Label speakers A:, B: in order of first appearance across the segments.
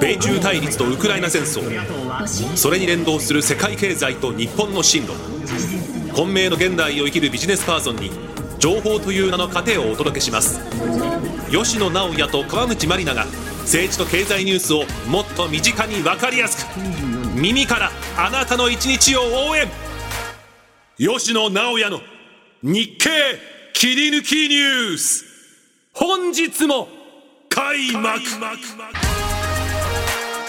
A: 米中対立とウクライナ戦争。それに連動する世界経済と日本の進路。混迷の現代を生きるビジネスパーソンに情報という名の糧をお届けします。吉野直也と川口真里奈が政治と経済ニュースをもっと身近に分かりやすく。耳からあなたの一日を応援。吉野直也の日経切り抜きニュース。本日も開幕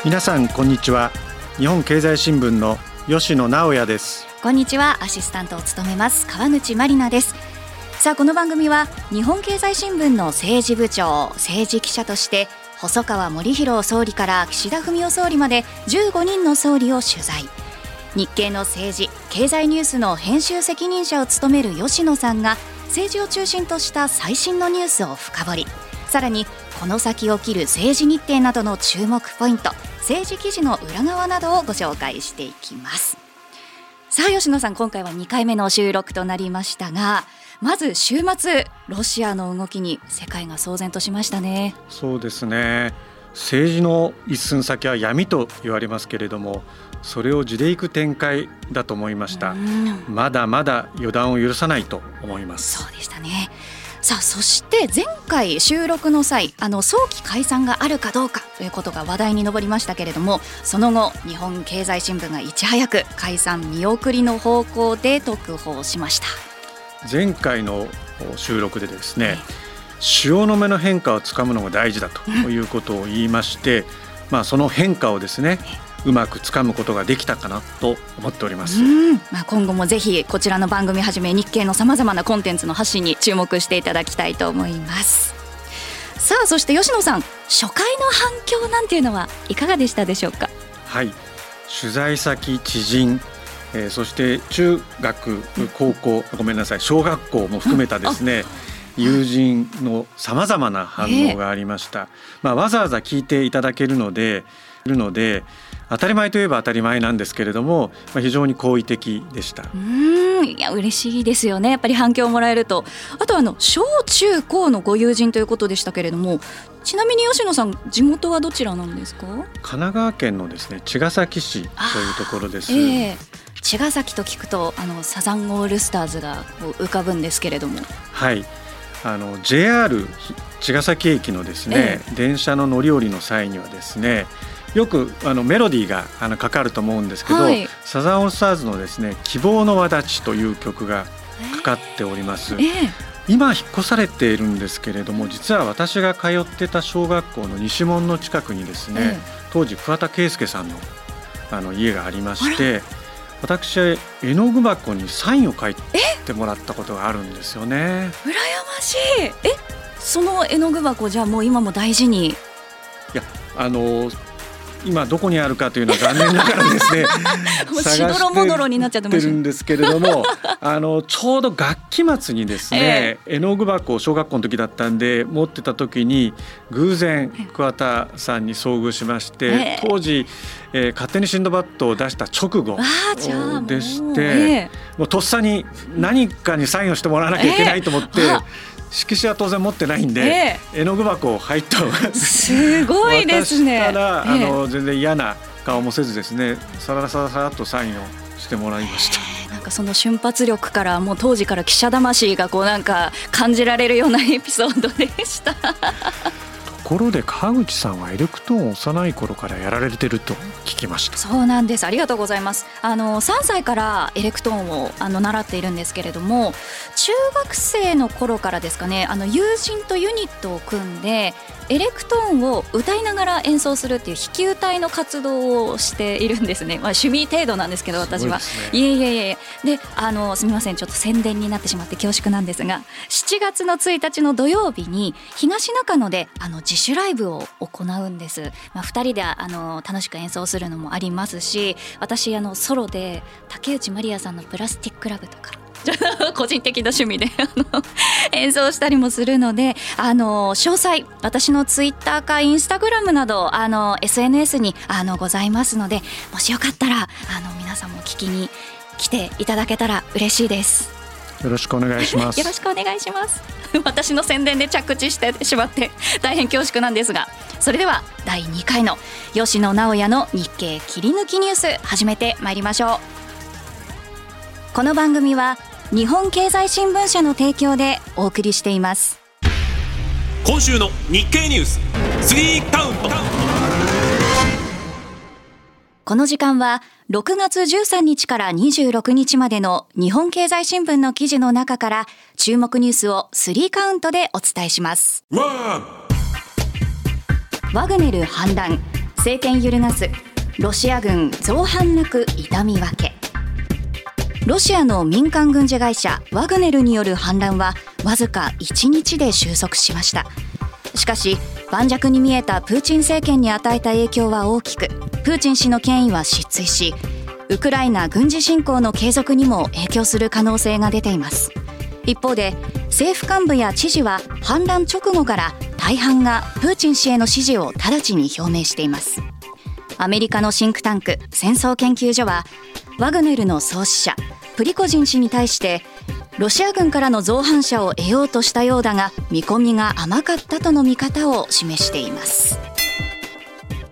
B: 皆さんこんにちは。日本経済新聞の吉野直也です。
C: こんにちは。アシスタントを務めます。川口真里奈です。さあこの番組は日本経済新聞の政治部長政治記者として細川森弘総理から岸田文雄総理まで15人の総理を取材。日経の政治経済ニュースの編集責任者を務める吉野さんが政治を中心とした最新のニュースを深掘り。さらにこの先起きる政治日程などの注目ポイント政治記事の裏側などをご紹介していきます。さあ吉野さん今回は2回目の収録となりましたがまず週末ロシアの動きに世界が騒然としましたね。
B: そうですね。政治の一寸先は闇と言われますけれどもそれを地でいく展開だと思いました。まだまだ予断を許さないと思います。
C: そうでしたねさあそして前回収録の際あの早期解散があるかどうかということが話題に上りましたけれどもその後日本経済新聞がいち早く解散見送りの方向で特報しました。
B: 前回の収録でですね潮の目の変化をつかむのが大事だということを言いまして、まあその変化をですねうまくつかむことができたかなと思っております。
C: まあ今後もぜひこちらの番組はじめ日経のさまざまなコンテンツの発信に注目していただきたいと思います。さあそして吉野さん初回の反響なんていうのはいかがでしたでしょうか？
B: はい取材先知人えー、そして中学高校ごめんなさい小学校も含めたですね、友人のさまざまな反応がありました、まあ、わざわざ聞いていただけるのでるので当たり前といえば当たり前なんですけれども、まあ、非常に好意的でした。
C: うん。いや嬉しいですよね。やっぱり反響をもらえると。あとあの小中高のご友人ということでしたけれどもちなみに吉野さん地元はどちらなんですか？神
B: 奈川県のですね茅ヶ崎市というところです、
C: えー、茅ヶ崎と聞くとあのサザンオールスターズが浮かぶんですけれども。
B: はい。あの JR 茅ヶ崎駅のですね、え。電車の乗り降りの際にはですねよくあのメロディーがあのかかると思うんですけど、はい、サザンオールスターズのですね希望の輪立ちという曲がかかっております。えー、今引っ越されているんですけれども実は私が通ってた小学校の西門の近くにですね、えー、当時桑田佳祐さんのあの家がありまして私は絵の具箱にサインを書いてもらったことがあるんですよね。
C: 羨ましい。え？その絵の具箱じゃあもう今も大事に？い
B: やあの今どこにあるかというのは残念ながらですね
C: 探して
B: るんですけれどもあのちょうど学期末にですね、えー、絵の具箱を小学校の時だったんで持ってた時に偶然桑田さんに遭遇しまして、えー、当時、えー、勝手にシンドバッドを出した直後でして、えー、もうとっさに何かにサインをしてもらわなきゃいけないと思って。色紙は当然持ってないんで、えー、絵の具箱を入った
C: すごいですね。
B: たら、あの全然嫌な顔もせずですねさらさらさらっとサインをしてもらいました。
C: なんかその瞬発力からもう当時から記者魂がこうなんか感じられるようなエピソードでしたと
B: ころで川口さんはエレクトーンを幼い頃からやられてると聞きました。
C: そうなんです。ありがとうございます。あの3歳からエレクトーンをあの習っているんですけれども中学生の頃からですかねあの友人とユニットを組んでエレクトーンを歌いながら演奏するっていう弾き歌いの活動をしているんですね、まあ、趣味程度なんですけど私は、ね、いえいえいえ。であのすみませんちょっと宣伝になってしまって恐縮なんですが7月の1日の土曜日に東中野であの自主ライブを行うんです、まあ、2人であの楽しく演奏するのもありますし私あのソロで竹内まりやさんの「プラスティック・ラブ」とか 個人的な趣味で 演奏したりもするのであの詳細私のツイッターかインスタグラムなどあの SNS にあのございますのでもしよかったらあの皆さんも聞きに来ていただけたら嬉しいです。
B: よろしくお願いします。
C: よろしくお願いします。私の宣伝で着地してしまって大変恐縮なんですがそれでは第2回の吉野直也の日経切り抜きニュース始めてまいりましょう。この番組は日本経済新聞社の提供でお送りしています。
A: 今週の日経ニュース。3カウント。
C: この時間は6月13日から26日までの日本経済新聞の記事の中から注目ニュースを3カウントでお伝えします。ワグネル反乱。政権揺るがす。ロシア軍造反なく痛み分けロシアの民間軍事会社ワグネルによる反乱はわずか1日で収束しました。しかし盤石に見えたプーチン政権に与えた影響は大きくプーチン氏の権威は失墜しウクライナ軍事侵攻の継続にも影響する可能性が出ています。一方で政府幹部や知事は反乱直後から大半がプーチン氏への支持を直ちに表明しています。アメリカのシンクタンク戦争研究所はワグネルの創始者プリコジン氏に対してロシア軍からの造反者を得ようとしたようだが見込みが甘かったとの見方を示しています。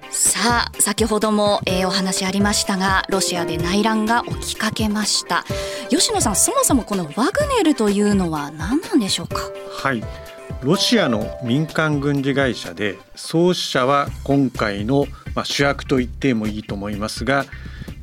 C: さあ先ほども、え、お話ありましたがロシアで内乱が起きかけました。吉野さんそもそもこのワグネルというのは何なんでしょうか？
B: はい。ロシアの民間軍事会社で創始者は今回の、まあ、主役と言ってもいいと思いますが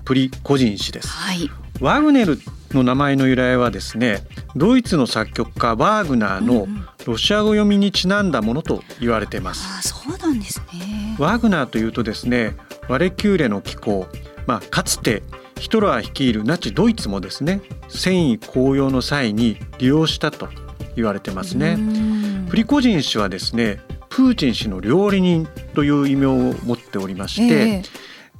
B: プリコジン氏です、
C: はい、
B: ワグネルの名前の由来はですねドイツの作曲家ワーグナーのロシア語読みにちなんだものと言われています、
C: あそうなんですね。
B: ワーグナーというとですねワレキューレの機構まあ、かつてヒトラー率いるナチドイツもですね戦意高揚の際に利用したと言われてますねプリコジン氏はですねプーチン氏の料理人という異名を持っておりまして、え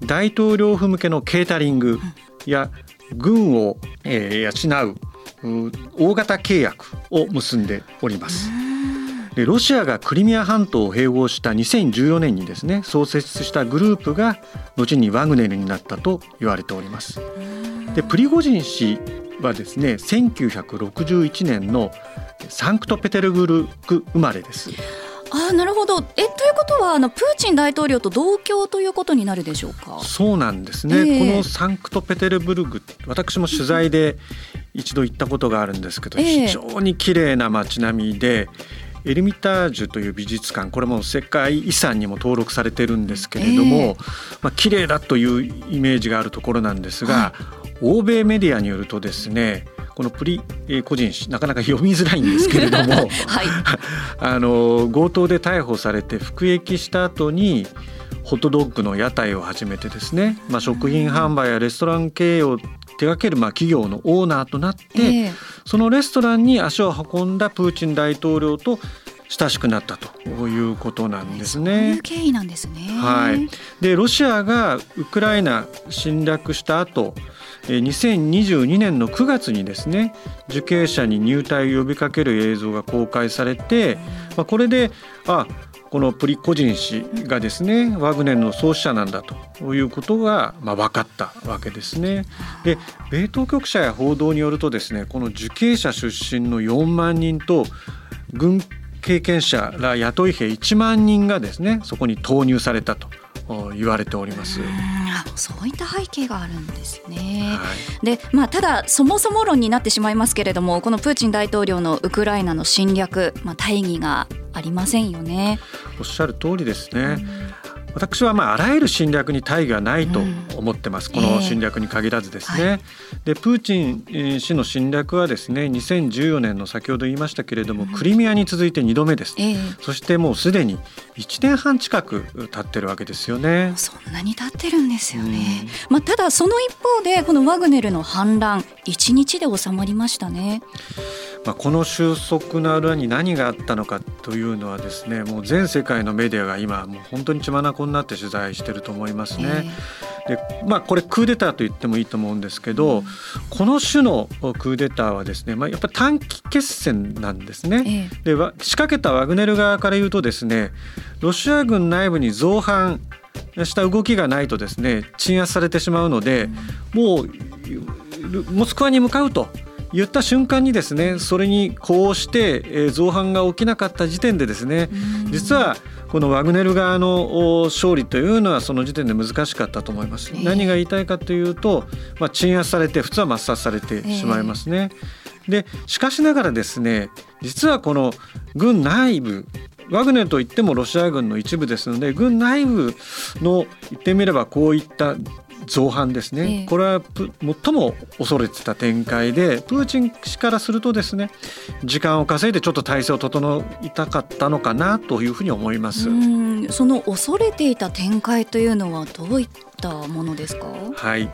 B: ー、大統領府向けのケータリングや軍を、えー、養う大型契約を結んでおります。でロシアがクリミア半島を併合した2014年にですね創設したグループが後にワグネルになったと言われております。でプリゴジン氏はですね1961年のサンクトペテルブルク生まれです。
C: あなるほど。えということはあのプーチン大統領と同居ということになるでしょうか？
B: そうなんですね、えー、このサンクトペテルブルグ私も取材で一度行ったことがあるんですけど、えー、非常に綺麗な街並みでエルミタージュという美術館これも世界遺産にも登録されてるんですけれども、えー、まあ綺麗だというイメージがあるところなんですが、はい、欧米メディアによるとですねこのプリ個人誌なかなか読みづらいんですけれども、はい、あの強盗で逮捕されて服役した後にホットドッグの屋台を始めてですね、まあ、食品販売やレストラン経営を手掛けるまあ企業のオーナーとなって、えー、そのレストランに足を運んだプーチン大統領と親しくなったということなんですね。そう
C: いう経緯なんですね。
B: はい。でロシアがウクライナ侵略した後、2022年の9月にですね受刑者に入隊を呼びかける映像が公開されて、まあ、これであこのプリコジン氏がですねワグネルの創始者なんだということがまあ分かったわけですね。で米当局者や報道によるとですねこの受刑者出身の4万人と軍経験者ら雇い兵1万人がですねそこに投入されたと言われております。
C: そういった背景があるんですね。はい、で、まあただそもそも論になってしまいますけれども、このプーチン大統領のウクライナの侵略、まあ大義がありませんよね。
B: おっしゃる通りですね。うん私はまああらゆる侵略に大義はないと思ってます、うん、この侵略に限らずですね。えーはい、でプーチン氏の侵略はですね2014年の先ほど言いましたけれども、うん、クリミアに続いて2度目です、えー、そしてもうすでに1年半近く経ってるわけですよね。
C: そんなに経ってるんですよね。うん、まあ、ただその一方でこのワグネルの反乱1日で収まりましたね。
B: まあ、この収束の裏に何があったのかというのはですねもう全世界のメディアが今もう本当に血眼になって取材してると思いますね。でまあ、これクーデターと言ってもいいと思うんですけど、うん、この種のクーデターはですね、まあ、やっぱり短期決戦なんですね。で仕掛けたワグネル側から言うとですねロシア軍内部に造反した動きがないとですね鎮圧されてしまうので、もうモスクワに向かうと言った瞬間にですねそれにこうして、え造反が起きなかった時点でですね実はこのワグネル側の勝利というのはその時点で難しかったと思います。何が言いたいかというと、まあ、鎮圧されて普通は抹殺されてしまいますね。でしかしながらですね実はこの軍内部ワグネルといってもロシア軍の一部ですので軍内部の言ってみればこういった造反ですね、ええ、これは最も恐れてた展開でプーチン氏からするとですね時間を稼いでちょっと体制を整いたかったのかなというふうに思います。
C: その恐れていた展開というのはどういったものですか？
B: はい。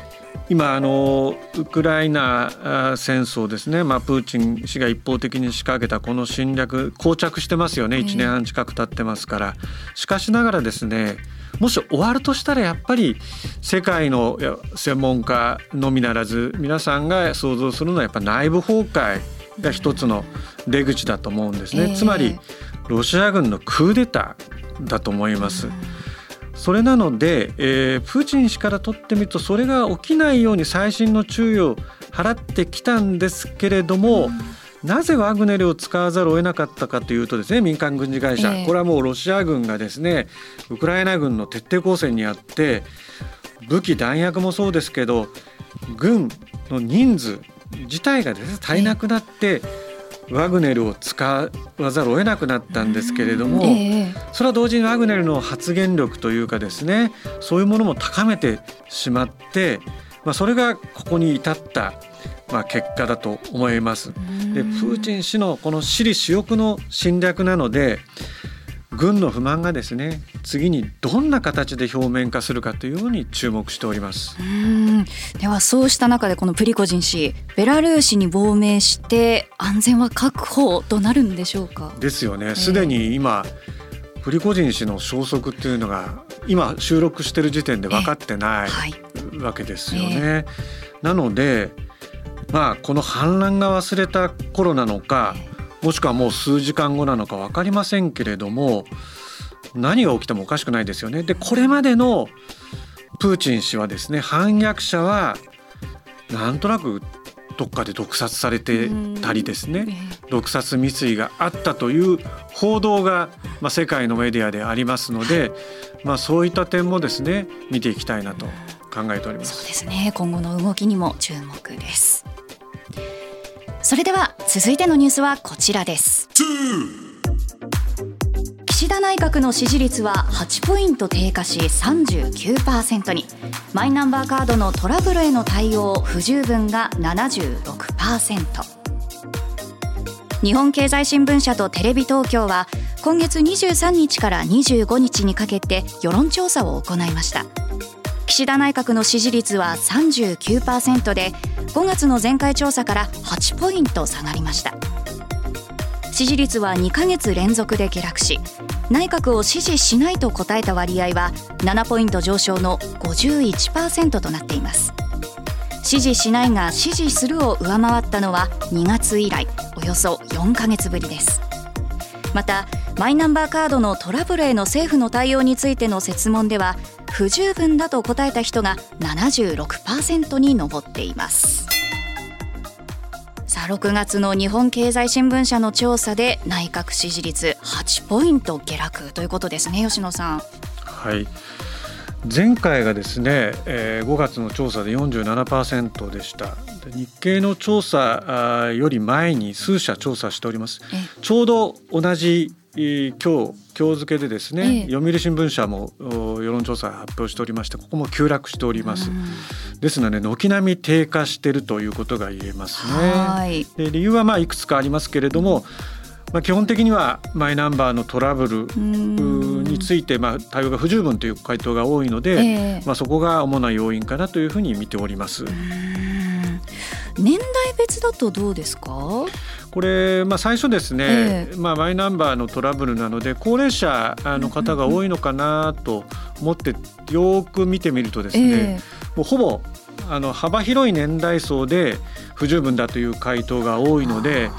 B: 今あのウクライナ戦争ですね、まあ、プーチン氏が一方的に仕掛けたこの侵略膠着してますよね。1年半近く経ってますから、しかしながらですねもし終わるとしたらやっぱり世界の専門家のみならず皆さんが想像するのはやっぱ内部崩壊が一つの出口だと思うんですね、えー、つまりロシア軍のクーデターだと思います。それなので、えー、プーチン氏からとってみるとそれが起きないように細心の注意を払ってきたんですけれども、うん。なぜワグネルを使わざるを得なかったかというとですね民間軍事会社、えー、これはもうロシア軍がですねウクライナ軍の徹底抗戦にあって武器弾薬もそうですけど軍の人数自体がですね足りなくなって、えー、ワグネルを使わざるを得なくなったんですけれども、えー、それは同時にワグネルの発言力というかですねそういうものも高めてしまって、まあ、それがここに至ったまあ、結果だと思います。でプーチン氏のこの私利私欲の侵略なので軍の不満がですね次にどんな形で表面化するかというように注目しております。
C: ではそうした中でこのプリコジン氏ベラルーシに亡命して安全は確保となるんでしょうか？
B: ですよね。すでに今、プリコジン氏の消息っていうのが今収録している時点で分かってないわけですよね。なのでまあこの反乱が忘れた頃なのかもしくはもう数時間後なのか分かりませんけれども何が起きてもおかしくないですよね。でこれまでのプーチン氏はですね反逆者はなんとなくどっかで毒殺されてたりですね。毒殺未遂があったという報道が、まあ、世界のメディアでありますので、まあ、そういった点もですね見ていきたいなと考えております。
C: そうですね。今後の動きにも注目です。それでは続いてのニュースはこちらです岸田内閣の支持率は8ポイント低下し39%に。マイナンバーカードのトラブルへの対応不十分が76%日本経済新聞社とテレビ東京は今月23日から25日にかけて世論調査を行いました。岸田内閣の支持率は39%で5月の前回調査から8ポイント下がりました。支持率は2ヶ月連続で下落し内閣を支持しないと答えた割合は7ポイント上昇の51%となっています。支持しないが支持するを上回ったのは2月以来およそ4ヶ月ぶりです。またマイナンバーカードのトラブルへの政府の対応についての設問では不十分だと答えた人が76%に上っています。さあ6月の日本経済新聞社の調査で内閣支持率8ポイント下落ということですね吉野さん。
B: はい。前回がですね、えー、5月の調査で47%でした。日経の調査より前に数社調査しております。ちょうど同じ今日今日付でですね、ええ、読売新聞社も世論調査発表しておりましてここも急落しております、ですので軒並み低下しているということが言えますね。で理由はまあいくつかありますけれども、まあ、基本的にはマイナンバーのトラブルについてまあ対応が不十分という回答が多いので、え、まあ、そこが主な要因かなというふうに見ております。
C: 年代別だとどうですか？
B: これ、まあ、最初ですね、えー、まあ、マイナンバーのトラブルなので高齢者の方が多いのかなと思ってよく見てみるとですね、えー、もうほぼあの幅広い年代層で不十分だという回答が多いので。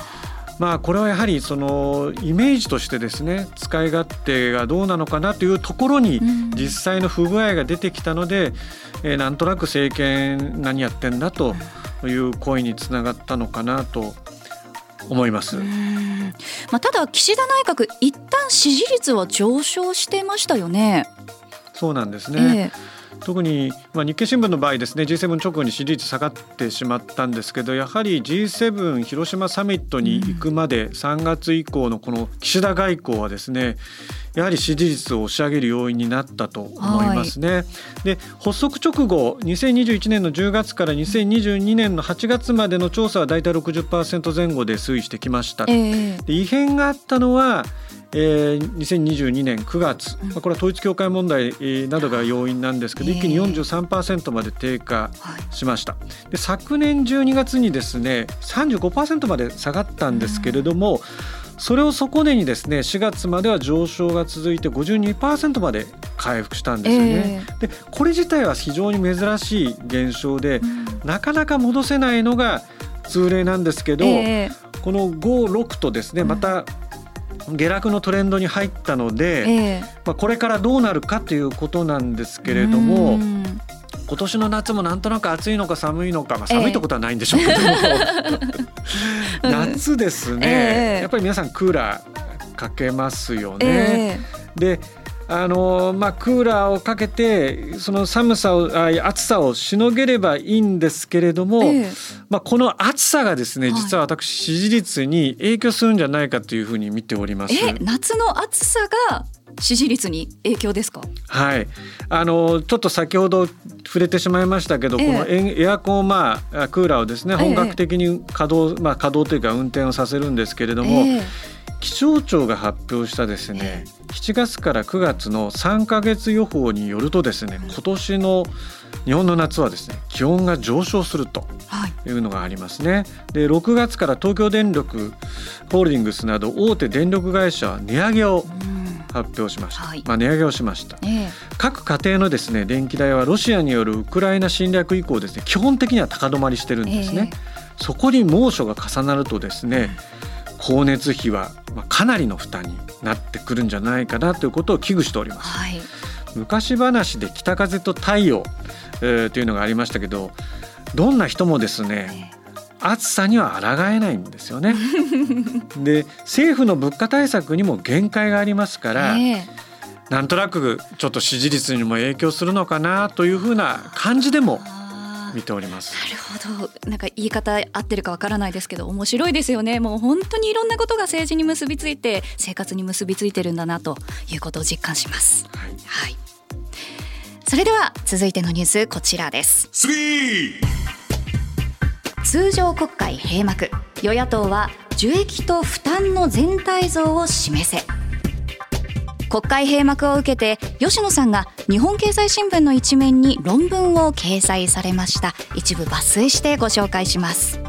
B: まあこれはやはりそのイメージとしてですね使い勝手がどうなのかなというところに実際の不具合が出てきたので、えー、なんとなく政権何やってんだという声につながったのかなと思います。
C: まあ、ただ岸田内閣一旦支持率は上昇してましたよね。
B: そうなんですね。えー特に、まあ、日経新聞の場合ですね G7 直後に支持率下がってしまったんですけどやはり G7 広島サミットに行くまで3月以降のこの岸田外交はですねやはり支持率を押し上げる要因になったと思いますね。はい、で発足直後2021年の10月から2022年の8月までの調査はだいたい60%前後で推移してきました。えー、で異変があったのはえー、2022年9月、まあ、これは統一教会問題などが要因なんですけど、一気に43%まで低下しました。で昨年12月にですね35%まで下がったんですけれども、それを底根にですね4月までは上昇が続いて52%まで回復したんですよね。えー、でこれ自体は非常に珍しい現象で、うん、なかなか戻せないのが通例なんですけど、えー、この56とですねまた下落のトレンドに入ったので、えー、まあ、これからどうなるかということなんですけれども。今年の夏もなんとなく暑いのか寒いのか、まあ、寒いってことはないんでしょうけど、えー、夏ですね、えー、やっぱり皆さんクーラーかけますよね。であのまあ、クーラーをかけてその寒さをあ暑さをしのげればいいんですけれども、えー、まあ、この暑さがですね実は私支持率に影響するんじゃないかというふうに見ております。
C: え夏の暑さが支持率に影響ですか？
B: はい。あのちょっと先ほど触れてしまいましたけど、えー、このエアコンまあクーラーをですね本格的に稼働、えー、まあ、稼働というか運転をさせるんですけれども、えー気象庁が発表したですね7月から9月の3か月予報によるとですね今年の日本の夏はですね気温が上昇するとい。うのがありますね。で6月から東京電力ホールディングスなど大手電力会社は値上げを発表しました、はい、まあ、値上げをしました、えー、各家庭のですね電気代はロシアによるウクライナ侵略以降ですね基本的には高止まりしてるんですね、えー、そこに猛暑が重なるとですね、光熱費はかなりの負担になってくるんじゃないかなということを危惧しております。はい、昔話で北風と太陽、えー、というのがありましたけどどんな人もですね暑さには抗えないんですよね。で政府の物価対策にも限界がありますから、えー、なんとなくちょっと支持率にも影響するのかなというふうな感じでも見ております。
C: なるほど。なんか言い方合ってるかわからないですけど面白いですよね。もう本当にいろんなことが政治に結びついて生活に結びついてるんだなということを実感します、はい、はい、それでは続いてのニュースこちらです。通常国会閉幕。与野党は受益と負担の全体像を示せ国会閉幕を受けて吉野さんが日本経済新聞の一面に論文を掲載されました。一部抜粋してご紹介します。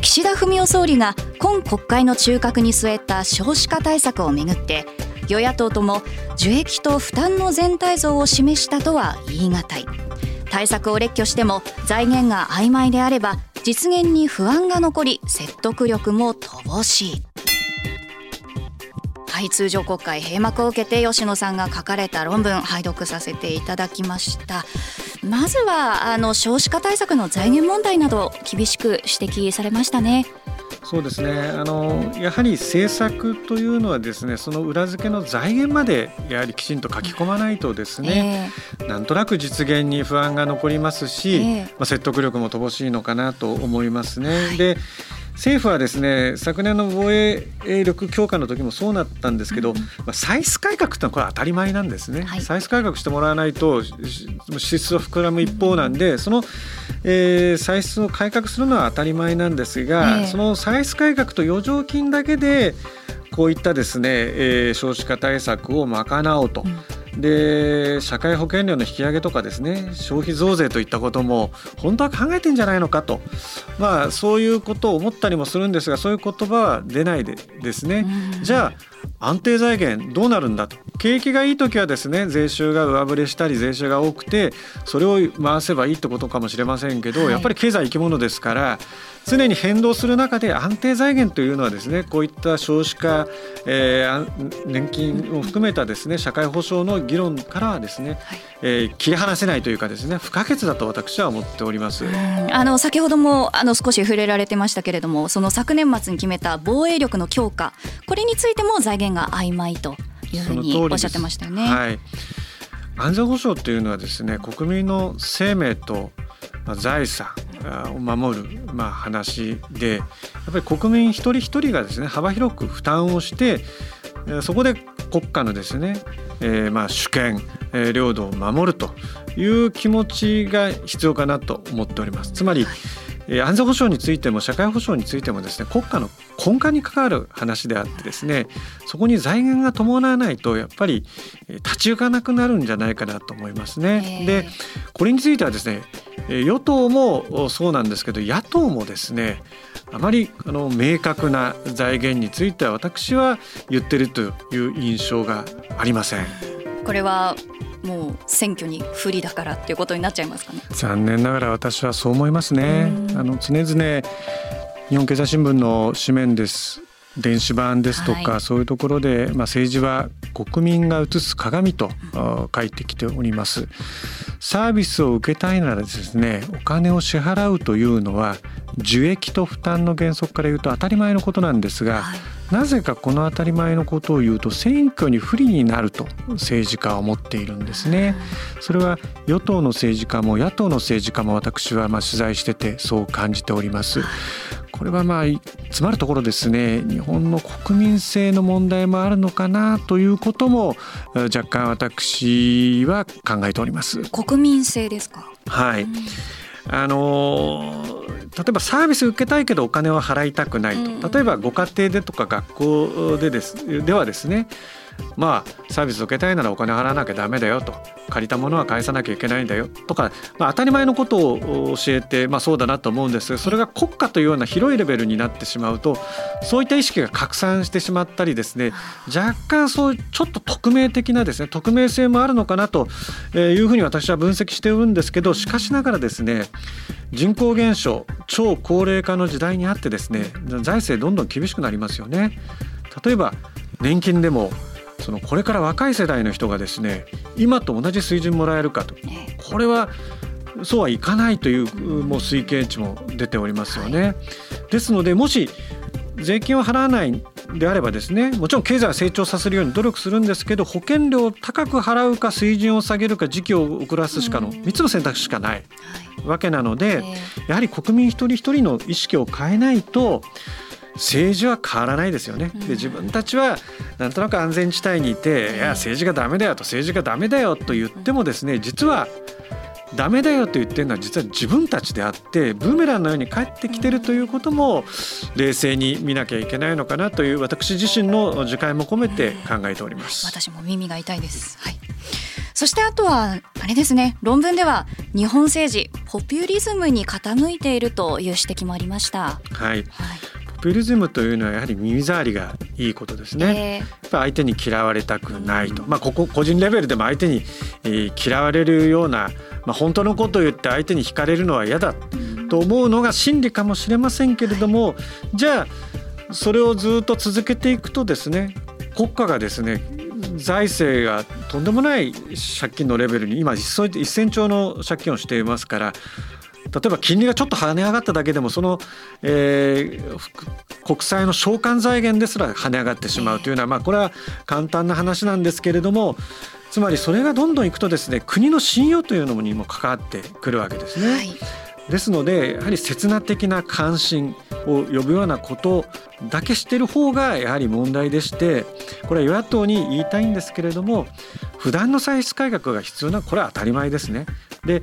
C: 岸田文雄総理が今国会の中核に据えた少子化対策をめぐって与野党とも受益と負担の全体像を示したとは言い難い。対策を列挙しても財源が曖昧であれば実現に不安が残り説得力も乏しい。はい通常国会閉幕を受けて吉野さんが書かれた論文拝読させていただきました。まずはあの少子化対策の財源問題など厳しく指摘されましたね。
B: そうですね。あのやはり政策というのはですねその裏付けの財源までやはりきちんと書き込まないとですね、えー、なんとなく実現に不安が残りますし、えー、まあ、説得力も乏しいのかなと思いますね。はい、で政府はですね昨年の防衛力強化の時もそうなったんですけど、まあ、歳出改革ってのはこれ当たり前なんですね、はい、歳出改革してもらわないと支出は膨らむ一方なんでその、えー、歳出を改革するのは当たり前なんですが、えー、その歳出改革と余剰金だけでこういったですね、えー、少子化対策を賄おうと。うんで社会保険料の引き上げとかですね消費増税といったことも本当は考えてんじゃないのかと、まあ、そういうことを思ったりもするんですがそういう言葉は出ないでですね、じゃ安定財源どうなるんだと景気がいい時はですね税収が上振れしたり税収が多くてそれを回せばいいってことかもしれませんけど、はい、やっぱり経済生き物ですから常に変動する中で安定財源というのはですねこういった少子化、えー、年金を含めたですね社会保障の議論からはですね、はい、えー、切り離せないというかですね不可欠だと私は思っております。
C: あの先ほどもあの少し触れられてましたけれどもその昨年末に決めた防衛力の強化これについても財源が曖昧というふうにおっしゃってましたよね。はい、
B: 安全保障というのはですね国民の生命と財産を守る、まあ、話でやっぱり国民一人一人がですね幅広く負担をしてそこで国家のですね、えー、まあ主権、えー、領土を守るという気持ちが必要かなと思っております。つまり、安全保障についても社会保障についてもですね国家の根幹に関わる話であってですねそこに財源が伴わないとやっぱり立ち行かなくなるんじゃないかなと思いますね。でこれについてはですね与党もそうなんですけど野党もですねあまりあの明確な財源については私は言ってるという印象がありません。
C: これはもう選挙に不利だからっていうことになっちゃいますかね。
B: 残念ながら私はそう思いますね。あの常々日本経済新聞の紙面です電子版ですとか、はい、そういうところで、まあ、政治は国民が映す鏡と書いてきております。サービスを受けたいならですねお金を支払うというのは受益と負担の原則から言うと当たり前のことなんですが、はい。なぜかこの当たり前のことを言うと選挙に不利になると政治家は思っているんですね。それは与党の政治家も野党の政治家も私はま取材しててそう感じております。これはまあつまるところですね。日本の国民性の問題もあるのかなということも若干私は考えております。
C: 国民性ですか？
B: はい、うん、あの例えばサービス受けたいけどお金は払いたくないと。例えばご家庭でとか学校でですではですねまあサービス受けたいならお金払わなきゃダメだよと。借りたものは返さなきゃいけないんだよ。とか、まあ、当たり前のことを教えて、まあ、そうだなと思うんです。がそれが国家というような広いレベルになってしまうとそういった意識が拡散してしまったりですね若干そういうちょっと匿名的なですね匿名性もあるのかなというふうに私は分析しているんですけどしかしながらですね人口減少超高齢化の時代にあってですね財政どんどん厳しくなりますよね。例えば年金でもそのこれから若い世代の人がですね今と同じ水準もらえるかと。これはそうはいかないというもう推計値も出ておりますよね。ですのでもし税金を払わないであればですねもちろん経済は成長させるように努力するんですけど保険料を高く払うか水準を下げるか時期を遅らすしかの3つの選択肢しかないわけなのでやはり国民一人一人の意識を変えないと政治は変わらないですよね。で自分たちはなんとなく安全地帯にいて、いや政治がダメだよと政治がダメだよと言ってもですね実はダメだよと言ってるのは実は自分たちであってブーメランのように帰ってきてるということも冷静に見なきゃいけないのかなという私自身の自戒も込めて考えております。
C: 私も耳が痛いです。はい。そしてあとはあれですね論文では日本政治ポピュリズムに傾いているという指摘もありました。
B: はい、はいポピュリズムというのはやはり耳障りがいいことですね。やっぱ相手に嫌われたくないと、まあここ個人レベルでも相手に、え嫌われるような、まあ、本当のことを言って相手に惹かれるのは嫌だと思うのが真理かもしれませんけれども、じゃあそれをずっと続けていくとですね国家がですね財政がとんでもない借金のレベルに今1000兆の借金をしていますから例えば金利がちょっと跳ね上がっただけでもその、えー、国債の償還財源ですら跳ね上がってしまうというのは、まあ、これは簡単な話なんですけれどもつまりそれがどんどんいくとですね国の信用というのにも関わってくるわけですね。はいですのでやはり刹那的な関心を呼ぶようなことだけしてる方がやはり問題でしてこれは与野党に言いたいんですけれども普段の歳出改革が必要なこれは当たり前ですね。で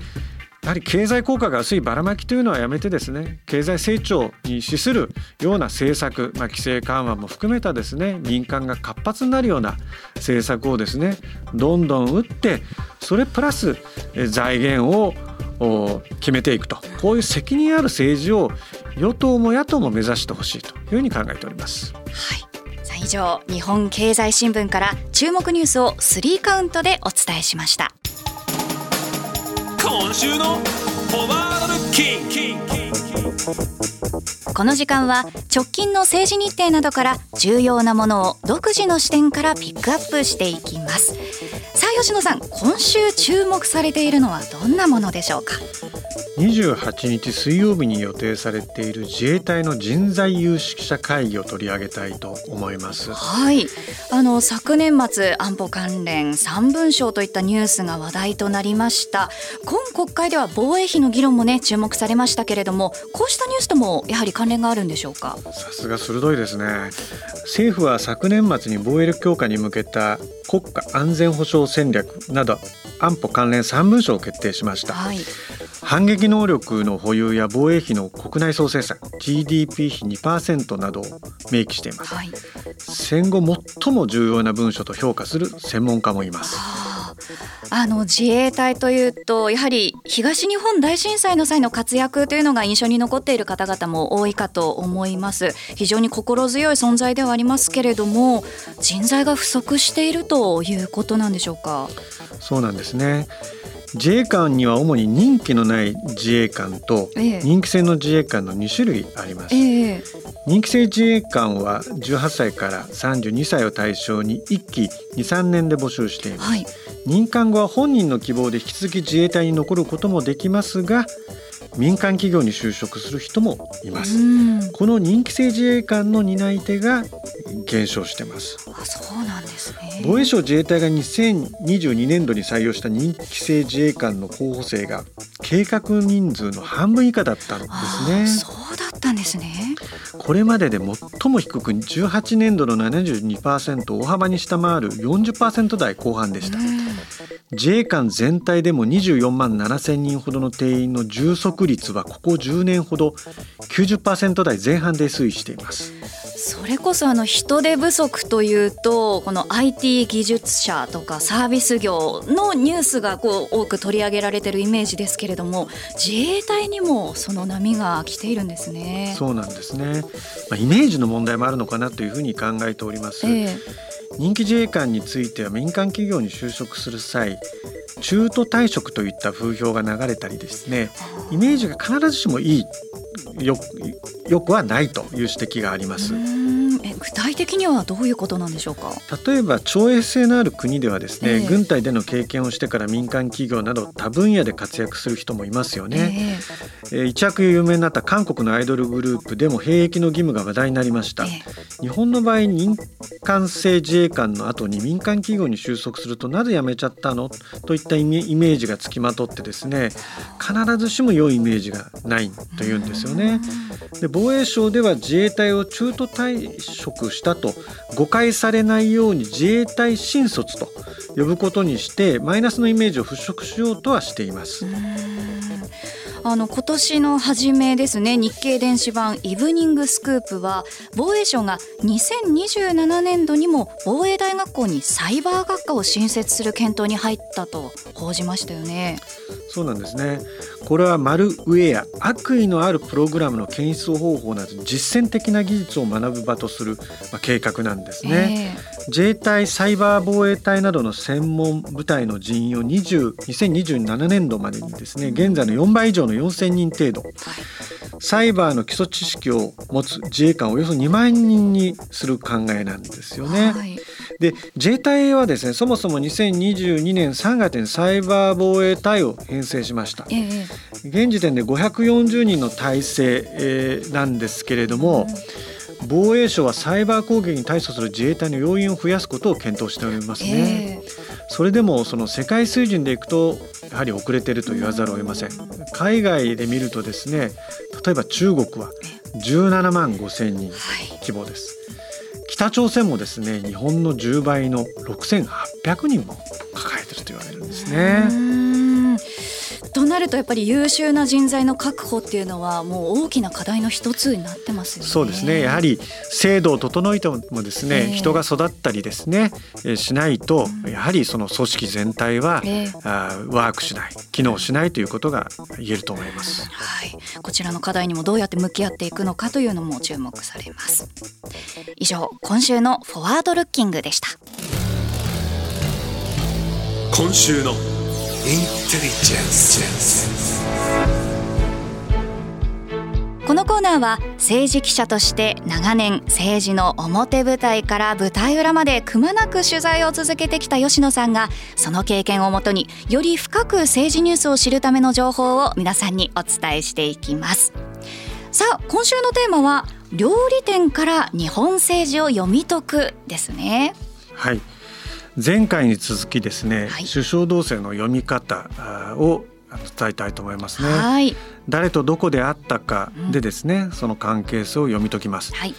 B: やはり経済効果が薄いばらまきというのはやめてですね経済成長に資するような政策、まあ、規制緩和も含めたですね民間が活発になるような政策をですねどんどん打ってそれプラス財源を決めていくと。こういう責任ある政治を与党も野党も目指してほしいというふうに考えております。
C: はい。以上日本経済新聞から注目ニュースを3カウントでお伝えしました。
A: 今週のフォワードルッキン
C: この時間は直近の政治日程などから重要なものを独自の視点からピックアップしていきます。さあ吉野さん今週注目されているのはどんなものでしょうか
B: ？28日水曜日に予定されている自衛隊の人材有識者会議を取り上げたいと思います。
C: はい。あの昨年末安保関連3文書といったニュースが話題となりました。今国会では防衛費の議論もね注目されましたけれどもこうしたニュースともやはり関連があるんでしょうか？
B: さすが鋭いですね。政府は昨年末に防衛力強化に向けた国家安全保障戦略など安保関連3文書を決定しました、はい。反撃能力の保有や防衛費の国内総生産 GDP 比2%などを明記しています、はい、戦後最も重要な文書と評価する専門家もいます
C: あの自衛隊というとやはり東日本大震災の際の活躍というのが印象に残っている方々も多いかと思います。非常に心強い存在ではありますけれども人材が不足しているということなんでしょうか？
B: そうなんですね。自衛官には主に任期のない自衛官と任期制の自衛官の2種類あります、ええ、任期制自衛官は18歳から32歳を対象に1期23年で募集しています、はい、任官後は本人の希望で引き続き自衛隊に残ることもできますが民間企業に就職する人もいます。この任期制自衛官の担い手が減少してます。
C: あ、そうなんですね。
B: 防衛省自衛隊が2022年度に採用した任期制自衛官の候補生が計画人数の半分以下だったんですね。
C: そうだったんですね。
B: これまでで最も低く18年度の72%を大幅に下回る40%台後半でした。自衛官全体でも24万7千人ほどの定員の充足率はここ10年ほど90%台前半で推移しています。
C: それこそあの人手不足というとこの IT 技術者とかサービス業のニュースがこう多く取り上げられてるイメージですけれども自衛隊にもその波が来ているんですね。
B: そうなんですね、まあ、イメージの問題もあるのかなというふうに考えております、えー人気自衛官については民間企業に就職する際中途退職といった風評が流れたりですねイメージが必ずしもいいよくはないという指摘があります。
C: え具体的にはどういうことなんでしょうか？
B: 例えば徴兵制のある国ではですね、えー、軍隊での経験をしてから民間企業など多分野で活躍する人もいますよね、えー、えー、一躍有名になった韓国のアイドルグループでも兵役の義務が話題になりました、えー、日本の場合民間制自衛官の後に民間企業に収束するとなぜ辞めちゃったの？といったイメージがつきまとってですね必ずしも良いイメージがないというんですよね。で防衛省では自衛隊を中途退職したと誤解されないように自衛隊新卒と呼ぶことにしてマイナスのイメージを払拭しようとはしています。
C: あの今年の初めですね日経電子版イブニングスクープは防衛省が2027年度にも防衛大学校にサイバー学科を新設する検討に入ったと報じましたよね。
B: そうなんですねこれはマルウェア悪意のあるプログラムの検出方法など実践的な技術を学ぶ場とする、まあ、計画なんですね、えー、自衛隊サイバー防衛隊などの専門部隊の人員を20 2027年度までにですね現在の4倍以上の4000人程度、サイバーの基礎知識を持つ自衛官をおよそ2万人にする考えなんですよね。はいで自衛隊はですねそもそも2022年3月にサイバー防衛隊を編成しました、えー、現時点で540人の体制、えー、なんですけれども、うん、防衛省はサイバー攻撃に対処する自衛隊の要員を増やすことを検討しておりますね、えー、それでもその世界水準でいくとやはり遅れていると言わざるを得ません。海外で見るとですね例えば中国は17万5千人規模です、北朝鮮もですね日本の10倍の6800人も抱えてると言われるんですね。
C: となるとやっぱり優秀な人材の確保っていうのはもう大きな課題の一つになってますよね。
B: そうですね。やはり制度を整えてもですね、えー、人が育ったりですね、えー、しないと、うん、やはりその組織全体は、えー、あワークしない機能しないということが言えると思います、
C: はい、こちらの課題にもどうやって向き合っていくのかというのも注目されます。以上今週のフォワードルッキングでした。
A: 今週の
C: このコーナーは政治記者として長年政治の表舞台から舞台裏までくまなく取材を続けてきた吉野さんがその経験をもとにより深く政治ニュースを知るための情報を皆さんにお伝えしていきます。さあ今週のテーマは料理店から日本政治を読み解くですね。
B: はい。前回に続きですね、はい、首相同棲の読み方を伝えたいと思いますね。はい、誰とどこであったかでですね、うん、その関係性を読み解きます。はい、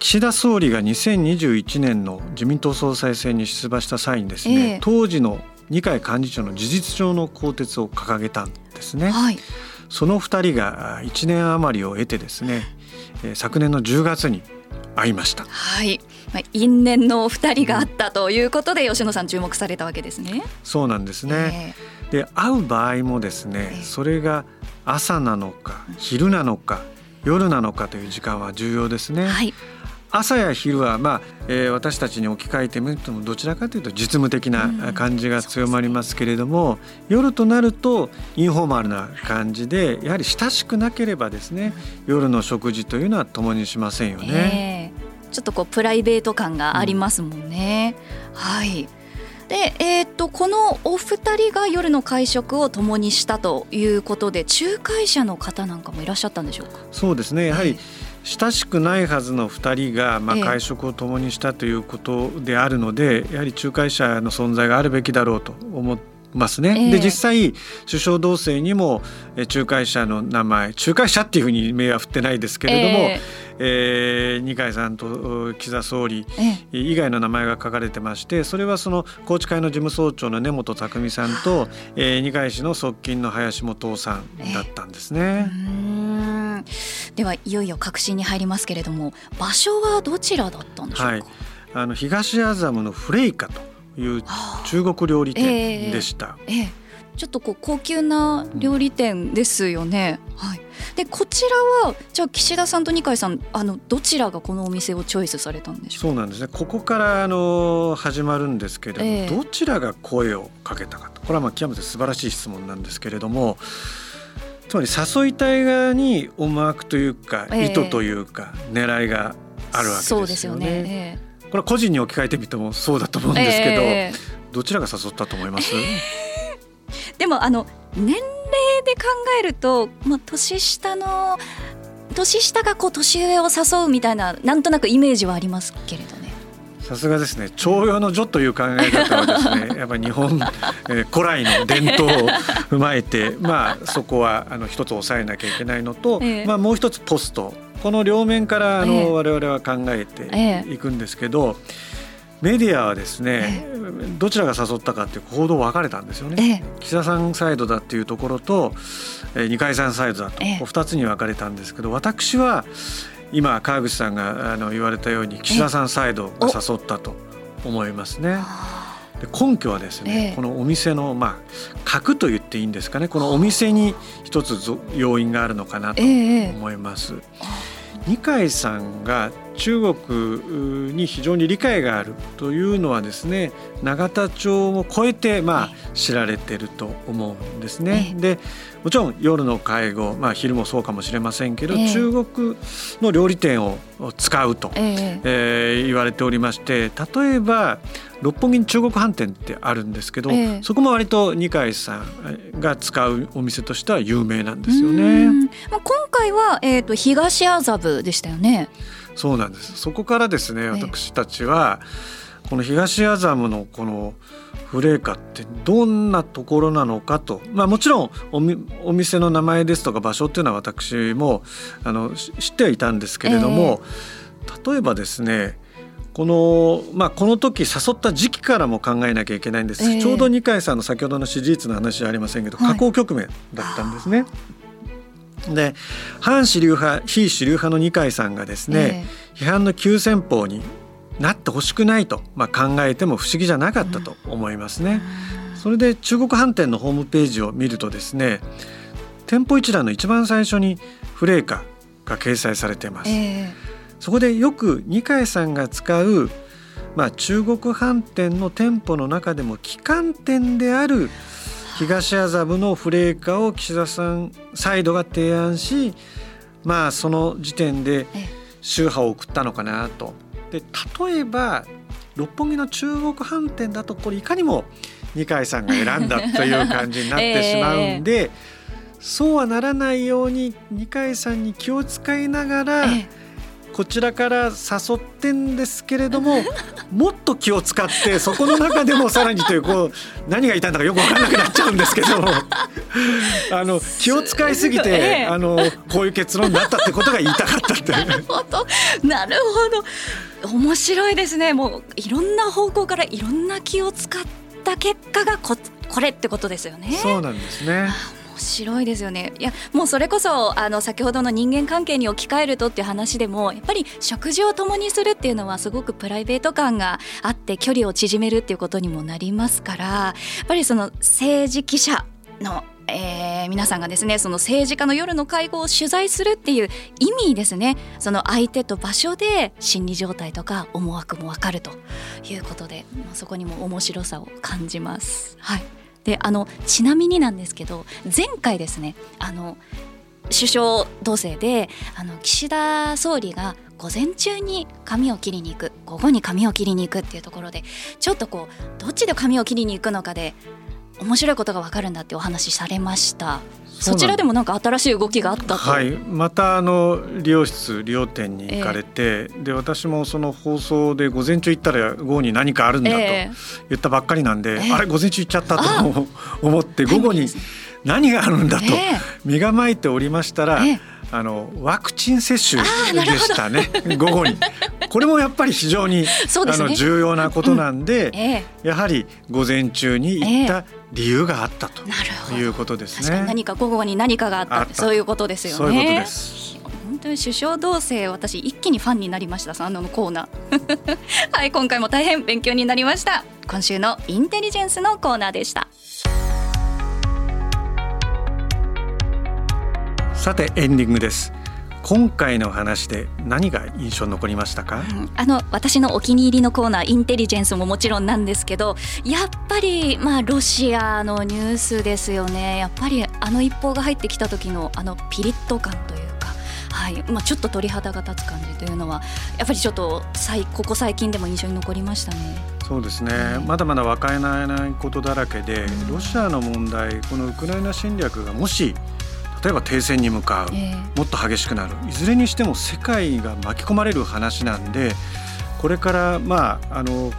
B: 岸田総理が2021年の自民党総裁選に出馬した際にですね、えー、当時の二階幹事長の事実上の更迭を掲げたんですね。はい、その二人が1年余りを得てですね、昨年の10月に会いました。
C: はい。まあ、因縁の二人があったということで、吉野さん注目されたわけですね。
B: そうなんですね。えーで会う場合もですねそれが朝なのか昼なのか夜なのかという時間は重要ですね。はい朝や昼は、まあえー、私たちに置き換えてみるとどちらかというと実務的な感じが強まりますけれども、うんね、夜となるとインフォーマルな感じでやはり親しくなければですね夜の食事というのは共にしませんよね。
C: えー、ちょっとこうプライベート感がありますもんね。うん、はい。で、えー、っとこのお二人が夜の会食を共にしたということで仲介者の方なんかもいらっしゃったんでしょうか？
B: そうですね。やはり、親しくないはずの2人が、まあ、会食を共にしたということであるので、やはり仲介者の存在があるべきだろうと思ってますね。えー、で実際首相同棲にも仲介者の名前仲介者っていうふうに名は振ってないですけれども、えーえー、二階さんと岸田総理以外の名前が書かれてましてそれはその宏池会の事務総長の根本匠さんと、えー、二階氏の側近の林元さんだったんですね。
C: えー、ではいよいよ確信に入りますけれども場所はどちらだったんでしょうか、はい、
B: あの東麻布のフレイカという中国料理店でした。えーえー、
C: ちょっとこう高級な料理店ですよね。うん、はい。でこちらはじゃあ岸田さんと二階さんあのどちらがこのお店をチョイスされたんでしょ
B: う？そうなんですね。ここからあの始まるんですけれども、えー、どちらが声をかけたかと。これはまあ極めて素晴らしい質問なんですけれどもつまり誘いたい側に思惑というか、意図というか狙いがあるわけですよね。そうですよね、えーこれは個人に置き換えてみてもそうだと思うんですけど、えー、どちらが誘ったと思います？
C: でもあの年齢で考えると、まあ、年下の年下がこう年上を誘うみたいななんとなくイメージはありますけれどね。
B: さすがですね。徴用の女という考え方はですね やっぱり日本、えー、古来の伝統を踏まえてまあそこはあの一つ抑えなきゃいけないのと、えー、まあもう一つポストこの両面からあの、えー、我々は考えていくんですけど、えー、メディアはですね、えー、どちらが誘ったかっていう報道分かれたんですよね、岸田さんサイドだっていうところと、えー、二階さんサイドだと、えー、2つに分かれたんですけど私は今川口さんがあの言われたように岸田さんサイドが誘ったと思いますね。で根拠はですね、えこのお店のまあ核と言っていいんですかね。このお店に一つ要因があるのかなと思います。え二階さんが中国に非常に理解があるというのはですね永田町を超えてまあ知られてると思うんですね。でもちろん夜の介護、まあ、昼もそうかもしれませんけど、中国の料理店を使うと、ええ。言われておりまして例えば六本木に中国飯店ってあるんですけど、そこも割と二階さんが使うお店としては有名なんですよね。
C: まあ、今回は、えーと、東麻布でしたよね。
B: そうなんです。そこからですね私たちは、この東麻布のこのフレーカってどんなところなのかと、まあ、もちろんおお店の名前ですとか場所っていうのは私もあの知ってはいたんですけれども、えー、例えばですねこの,、まあ、この時誘った時期からも考えなきゃいけないんです、えー、ちょうど二階さんの先ほどの支持率の話じゃありませんけど、下降局面だったんですね。で反主流派非主流派の二階さんがですね、えー、批判の急先鋒になってほしくないと、まあ、考えても不思議じゃなかったと思いますね。それで中国飯店のホームページを見るとですね店舗一覧の一番最初にフレーカが掲載されています。えーそこでよく二階さんが使う、まあ、中国飯店の店舗の中でも旗艦店である東麻布のフレーカを岸田さんサイドが提案しまあその時点で宗派を送ったのかなと。で例えば六本木の中国飯店だとこれいかにも二階さんが選んだという感じになって しまうんで、えー、そうはならないように二階さんに気を使いながら、えーこちらから誘ってんですけれども もっと気を使ってそこの中でもさらにというこう 何が言いたいんだかよく分からなくなっちゃうんですけど あの気を使いすぎて、ええ、あのこういう結論になったってことが言いたかったってなるほど。
C: なるほど。面白いですね。もういろんな方向からいろんな気を使った結果がここれってことですよね。
B: そうなんですね面
C: 白いですよね。いやもうそれこそあの先ほどの人間関係に置き換えるとっていう話でもやっぱり食事を共にするっていうのはすごくプライベート感があって距離を縮めるっていうことにもなりますからやっぱりその政治記者のえー、皆さんがですねその政治家の夜の会合を取材するっていう意味ですね。その相手と場所で心理状態とか思惑も分かるということで、ま、そこにも面白さを感じます。はい。であのちなみになんですけど前回ですねあの首相同棲であの岸田総理が午前中に髪を切りに行く午後に髪を切りに行くっていうところでちょっとこうどっちで髪を切りに行くのかで面白いことが分かるんだってお話しされました。そちらでもなんか新しい動きがあったと。
B: はい。またあの理容室理容店に行かれて、えー、で私もその放送で午前中行ったら午後に何かあるんだと言ったばっかりなんで、えー、あれ午前中行っちゃったと思って午後に何があるんだと身構えておりましたら、えーあのワクチン接種でしたね。午後に。これもやっぱり非常に、ね、あの重要なことなんで、うん。ええ、やはり午前中に行った理由があったということですね。
C: 何か午後に何かがあった。そういうことですよね。
B: そういうことです。
C: 本当に首相同棲私一気にファンになりました。あのコーナー。はい今回も大変勉強になりました。今週のインテリジェンスのコーナーでした
B: さてエンディングです。今回の話で何が印象に残りましたか、
C: うん、あの私のお気に入りのコーナーインテリジェンスももちろんなんですけどやっぱりまあロシアのニュースですよね。やっぱりあの一報が入ってきた時のあのピリッと感というかはい。まあ、ちょっと鳥肌が立つ感じというのはやっぱりちょっとここ最近でも印象に残りましたね。
B: そうですね、はい、まだまだ分からないことだらけで、ロシアの問題このウクライナ侵略がもし例えば停戦に向かう、えー、もっと激しくなる。いずれにしても世界が巻き込まれる話なんでこれからまああの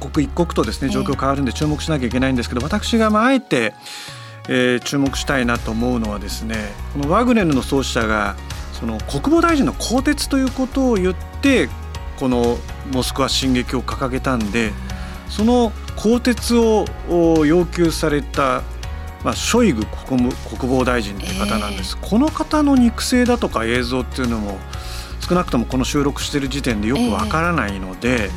B: 刻一刻とですね状況変わるんで注目しなきゃいけないんですけど、私がまああえて、えー、注目したいなと思うのはですねこのワグネルの創始者がその国防大臣の更迭ということを言ってこのモスクワ進撃を掲げたんでその更迭を要求されたまあ、ショイグ国防大臣という方なんです、えー、この方の肉声だとか映像っていうのも少なくともこの収録している時点でよくわからないので、え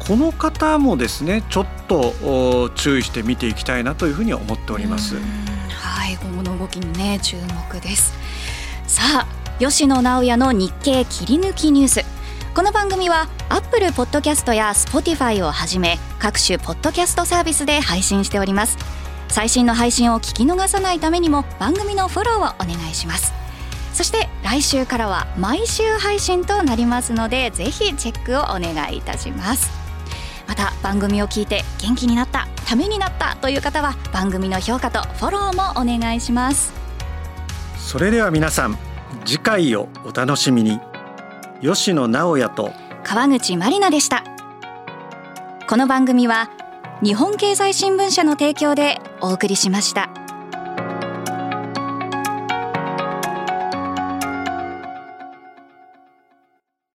B: ー、この方もですねちょっと注意して見ていきたいなというふうに思っております。
C: はい今後の動きにね注目です。さあ吉野直也の日経切り抜きニュース。この番組はアップルポッドキャストや Spotify をはじめ各種ポッドキャストサービスで配信しております最新の配信を聞き逃さないためにも番組のフォローをお願いします。そして来週からは毎週配信となりますのでぜひチェックをお願いいたします。また番組を聞いて元気になったためになったという方は番組の評価とフォローもお願いします。
B: それでは皆さん次回をお楽しみに。吉野直也と
C: 川口まりなでした。この番組は日本経済新聞社の提供でお送りしました。